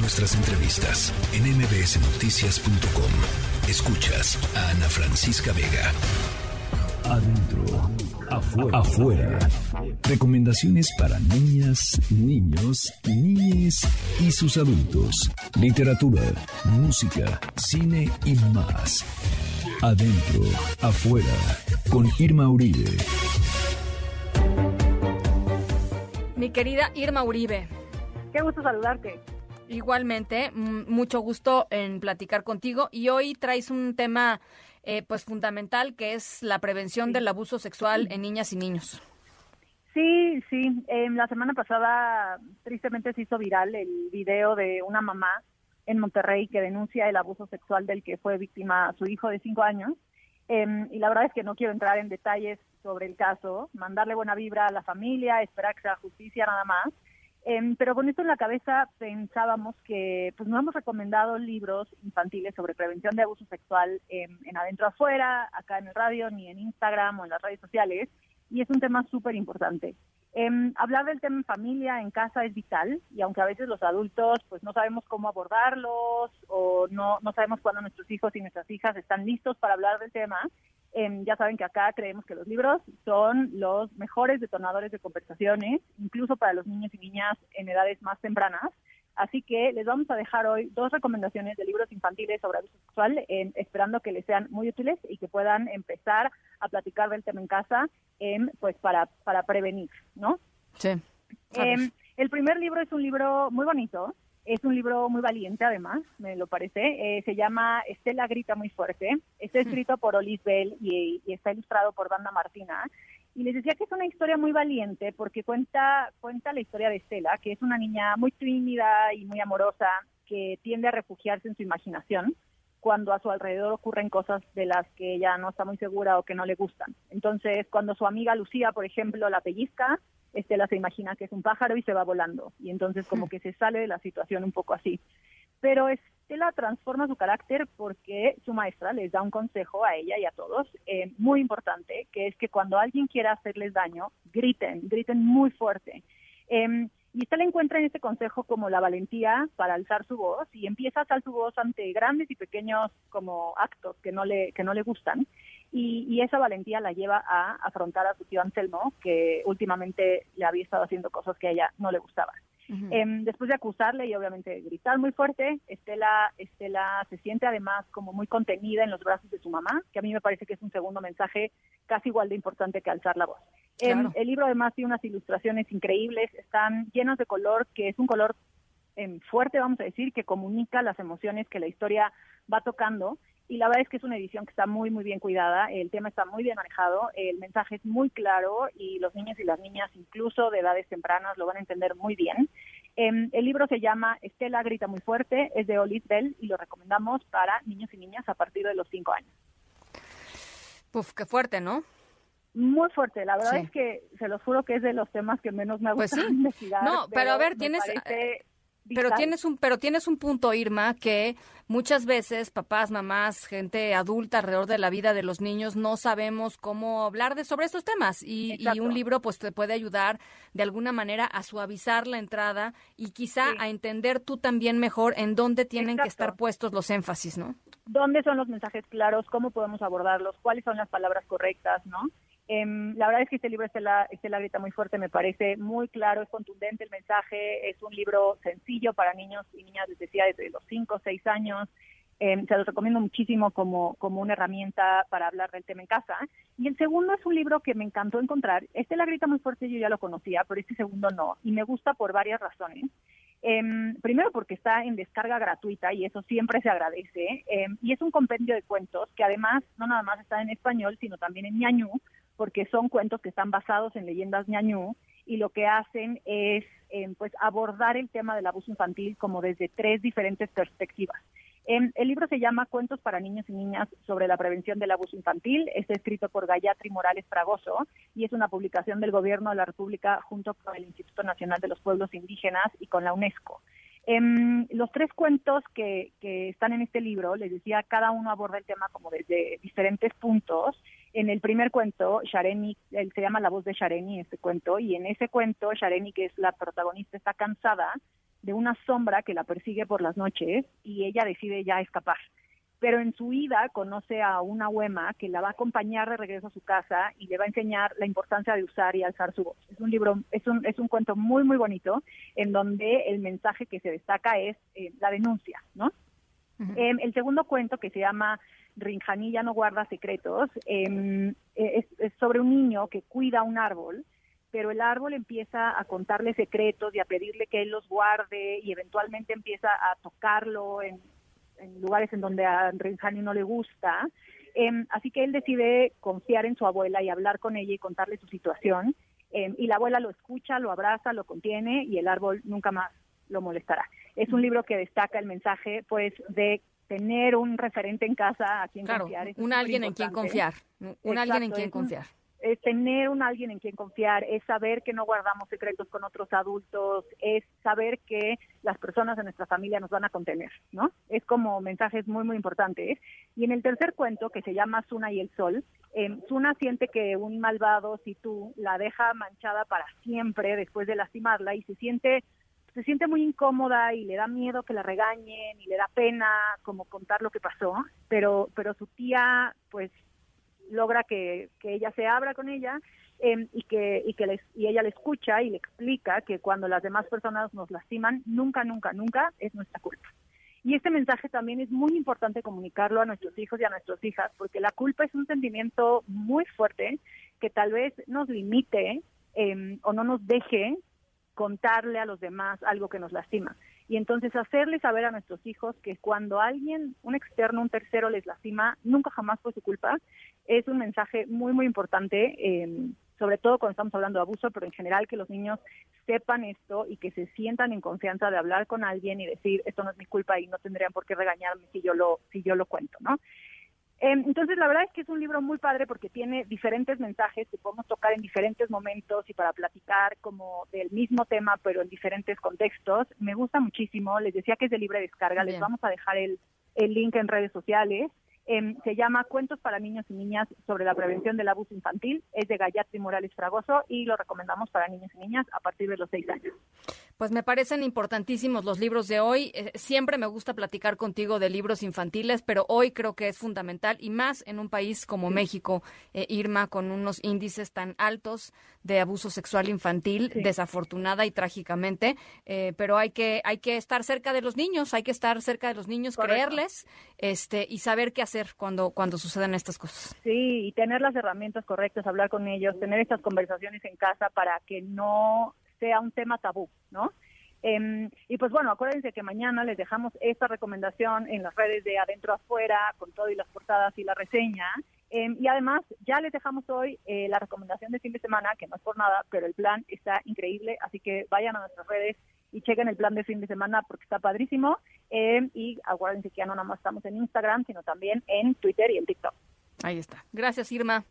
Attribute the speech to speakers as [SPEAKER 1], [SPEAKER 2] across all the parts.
[SPEAKER 1] Nuestras entrevistas en mbsnoticias.com. Escuchas a Ana Francisca Vega. Adentro, afuera. afuera. Recomendaciones para niñas, niños, niñes y sus adultos. Literatura, música, cine y más. Adentro, afuera. Con Irma Uribe.
[SPEAKER 2] Mi querida Irma Uribe.
[SPEAKER 3] Qué gusto saludarte.
[SPEAKER 2] Igualmente, mucho gusto en platicar contigo y hoy traes un tema eh, pues fundamental que es la prevención del abuso sexual en niñas y niños.
[SPEAKER 3] Sí, sí. la semana pasada tristemente se hizo viral el video de una mamá en Monterrey que denuncia el abuso sexual del que fue víctima su hijo de cinco años. Em, y la verdad es que no quiero entrar en detalles sobre el caso, mandarle buena vibra a la familia, esperar que sea justicia nada más. Em, pero con esto en la cabeza pensábamos que pues no hemos recomendado libros infantiles sobre prevención de abuso sexual en adentro afuera, acá en el radio, ni en Instagram o en las redes sociales, y es un tema súper importante. Em, hablar del tema en familia, en casa, es vital, y aunque a veces los adultos pues no sabemos cómo abordarlos o no, no sabemos cuándo nuestros hijos y nuestras hijas están listos para hablar del tema, Em, ya saben que acá creemos que los libros son los mejores detonadores de conversaciones, incluso para los niños y niñas en edades más tempranas. Así que les vamos a dejar hoy dos recomendaciones de libros infantiles sobre abuso sexual, esperando que les sean muy útiles y que puedan empezar a platicar del tema en casa, em, pues para, para prevenir, ¿no?
[SPEAKER 2] Sí.
[SPEAKER 3] El primer libro es un libro muy bonito, es un libro muy valiente, además, me lo parece. Eh, se llama Estela grita muy fuerte. Está escrito por Olis Bell y, está ilustrado por Banda Martina. Y les decía que es una historia muy valiente porque cuenta, cuenta la historia de Estela, que es una niña muy tímida y muy amorosa que tiende a refugiarse en su imaginación cuando a su alrededor ocurren cosas de las que ella no está muy segura o que no le gustan. Entonces, cuando su amiga Lucía, por ejemplo, la pellizca, Estela se imagina que es un pájaro y se va volando. Y entonces como hmm. que se sale de la situación un poco así. Pero Estela transforma su carácter porque su maestra les da un consejo a ella y a todos eh, muy importante, que es que cuando alguien quiera hacerles daño, griten, griten muy fuerte. Em, y Estela encuentra en este consejo como la valentía para alzar su voz y empieza a alzar su voz ante grandes y pequeños como actos que no le, que no le gustan. Y, esa valentía la lleva a afrontar a su tío Anselmo, que últimamente le había estado haciendo cosas que a ella no le gustaban. Em, después de acusarle y obviamente gritar muy fuerte, Estela, Estela se siente además como muy contenida en los brazos de su mamá, que a mí me parece que es un segundo mensaje casi igual de importante que alzar la voz. Em, el libro además tiene unas ilustraciones increíbles, están llenos de color, que es un color em, fuerte, vamos a decir, que comunica las emociones que la historia va tocando y la verdad es que es una edición que está muy, muy bien cuidada, el tema está muy bien manejado, el mensaje es muy claro y los niños y las niñas, incluso de edades tempranas, lo van a entender muy bien. Em, el libro se llama Estela grita muy fuerte, es de Olis Bell y lo recomendamos para niños y niñas a partir de los 5 años.
[SPEAKER 2] Puf, qué fuerte, ¿no?
[SPEAKER 3] Muy fuerte, la verdad es que se los juro que es de los temas que menos me gusta pues investigar.
[SPEAKER 2] No, pero, a ver, tienes pero tienes un pero tienes un punto Irma que muchas veces papás mamás gente adulta alrededor de la vida de los niños no sabemos cómo hablar de sobre estos temas. Y, un libro pues te puede ayudar de alguna manera a suavizar la entrada y quizá a entender tú también mejor en dónde tienen que estar puestos los énfasis no
[SPEAKER 3] dónde son los mensajes claros cómo podemos abordarlos cuáles son las palabras correctas no Em, la verdad es que este libro, Estela, la grita muy fuerte, me parece muy claro, es contundente el mensaje, es un libro sencillo para niños y niñas, desde los 5 o 6 años. Em, se los recomiendo muchísimo como, como una herramienta para hablar del tema en casa. Y el segundo es un libro que me encantó encontrar. Este La Grita Muy Fuerte yo ya lo conocía, pero este segundo no. Y me gusta por varias razones. Em, primero porque está en descarga gratuita y eso siempre se agradece. y es un compendio de cuentos que además no nada más está en español, sino también en ñañú, porque son cuentos que están basados en leyendas ñañú y lo que hacen es eh, pues abordar el tema del abuso infantil como desde tres diferentes perspectivas. Em, el libro se llama Cuentos para niños y niñas sobre la prevención del abuso infantil. Está escrito por Gayatri Morales Fragoso y es una publicación del Gobierno de la República junto con el Instituto Nacional de los Pueblos Indígenas y con la UNESCO. Em, los tres cuentos que, que, están en este libro, les decía, cada uno aborda el tema como desde diferentes puntos. En el primer cuento, Shareni, él se llama La voz de Shareni, este cuento, y en ese cuento, Shareni, que es la protagonista, está cansada de una sombra que la persigue por las noches y ella decide ya escapar pero en su ida conoce a una huema que la va a acompañar de regreso a su casa y le va a enseñar la importancia de usar y alzar su voz. Es un libro, es un, es un cuento muy, muy bonito en donde el mensaje que se destaca es eh, la denuncia, ¿no? Em, el segundo cuento que se llama Rinjanilla no guarda secretos em, es, es sobre un niño que cuida un árbol pero el árbol empieza a contarle secretos y a pedirle que él los guarde y eventualmente empieza a tocarlo en, en lugares en donde a Rinjani no le gusta. Em, así que él decide confiar en su abuela y hablar con ella y contarle su situación. Em, y la abuela lo escucha, lo abraza, lo contiene y el árbol nunca más lo molestará. Es un libro que destaca el mensaje, pues, de tener un referente en casa a quien confiar.
[SPEAKER 2] un alguien en quien confiar. Un alguien en quien confiar
[SPEAKER 3] es tener un alguien en quien confiar, es saber que no guardamos secretos con otros adultos, es saber que las personas de nuestra familia nos van a contener, ¿no? Es como mensajes muy, muy importantes. Y en el tercer cuento, que se llama Suna y el Sol, eh, Suna siente que un malvado, si tú, la deja manchada para siempre después de lastimarla y se siente se siente muy incómoda y le da miedo que la regañen y le da pena como contar lo que pasó, pero pero su tía pues logra que, ella se abra con ella em, y que y que les, y ella le escucha y le explica que cuando las demás personas nos lastiman nunca nunca nunca es nuestra culpa. Y este mensaje también es muy importante comunicarlo a nuestros hijos y a nuestras hijas porque la culpa es un sentimiento muy fuerte que tal vez nos limite em, o no nos deje contarle a los demás algo que nos lastima y entonces hacerle saber a nuestros hijos que cuando alguien, un externo, un tercero les lastima, nunca jamás fue su culpa, es un mensaje muy, muy importante, eh, sobre todo cuando estamos hablando de abuso, pero en general que los niños sepan esto y que se sientan en confianza de hablar con alguien y decir, esto no es mi culpa y no tendrían por qué regañarme si yo lo, si yo lo cuento, ¿no? Em, entonces, la verdad es que es un libro muy padre porque tiene diferentes mensajes que podemos tocar en diferentes momentos y para platicar como del mismo tema, pero en diferentes contextos. Me gusta muchísimo. Les decía que es de libre descarga. Les vamos a dejar el, el link en redes sociales. Em, se llama Cuentos para niños y niñas sobre la prevención del abuso infantil. Es de Gayatri Morales Fragoso y lo recomendamos para niños y niñas a partir de los seis años.
[SPEAKER 2] Pues me parecen importantísimos los libros de hoy. Eh, siempre me gusta platicar contigo de libros infantiles, pero hoy creo que es fundamental y más en un país como México, eh, Irma, con unos índices tan altos de abuso sexual infantil, desafortunada y trágicamente. Eh, pero hay que hay que estar cerca de los niños, hay que estar cerca de los niños, creerles, este y saber qué hacer cuando, cuando suceden estas cosas.
[SPEAKER 3] Sí, y tener las herramientas correctas, hablar con ellos, tener estas conversaciones en casa para que no sea un tema tabú, ¿no? Em, y pues bueno, acuérdense que mañana les dejamos esta recomendación en las redes de Adentro Afuera, con todo y las portadas y la reseña. Em, y además, ya les dejamos hoy eh, la recomendación de fin de semana, que no es por nada, pero el plan está increíble, así que vayan a nuestras redes y chequen el plan de fin de semana porque está padrísimo. Eh, y acuérdense que ya no nada más estamos en Instagram, sino también en Twitter y en TikTok.
[SPEAKER 2] Ahí está. Gracias, Irma.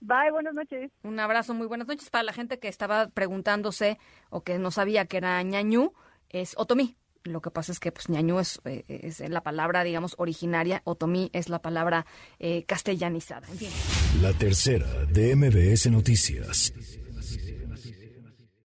[SPEAKER 3] Bye, buenas noches.
[SPEAKER 2] Un abrazo, muy buenas noches. Para la gente que estaba preguntándose o que no sabía que era ñañú, es otomí. Lo que pasa es que pues ñañú es, eh, es la palabra, digamos, originaria. Otomí es la palabra eh, castellanizada.
[SPEAKER 1] La tercera de MBS Noticias.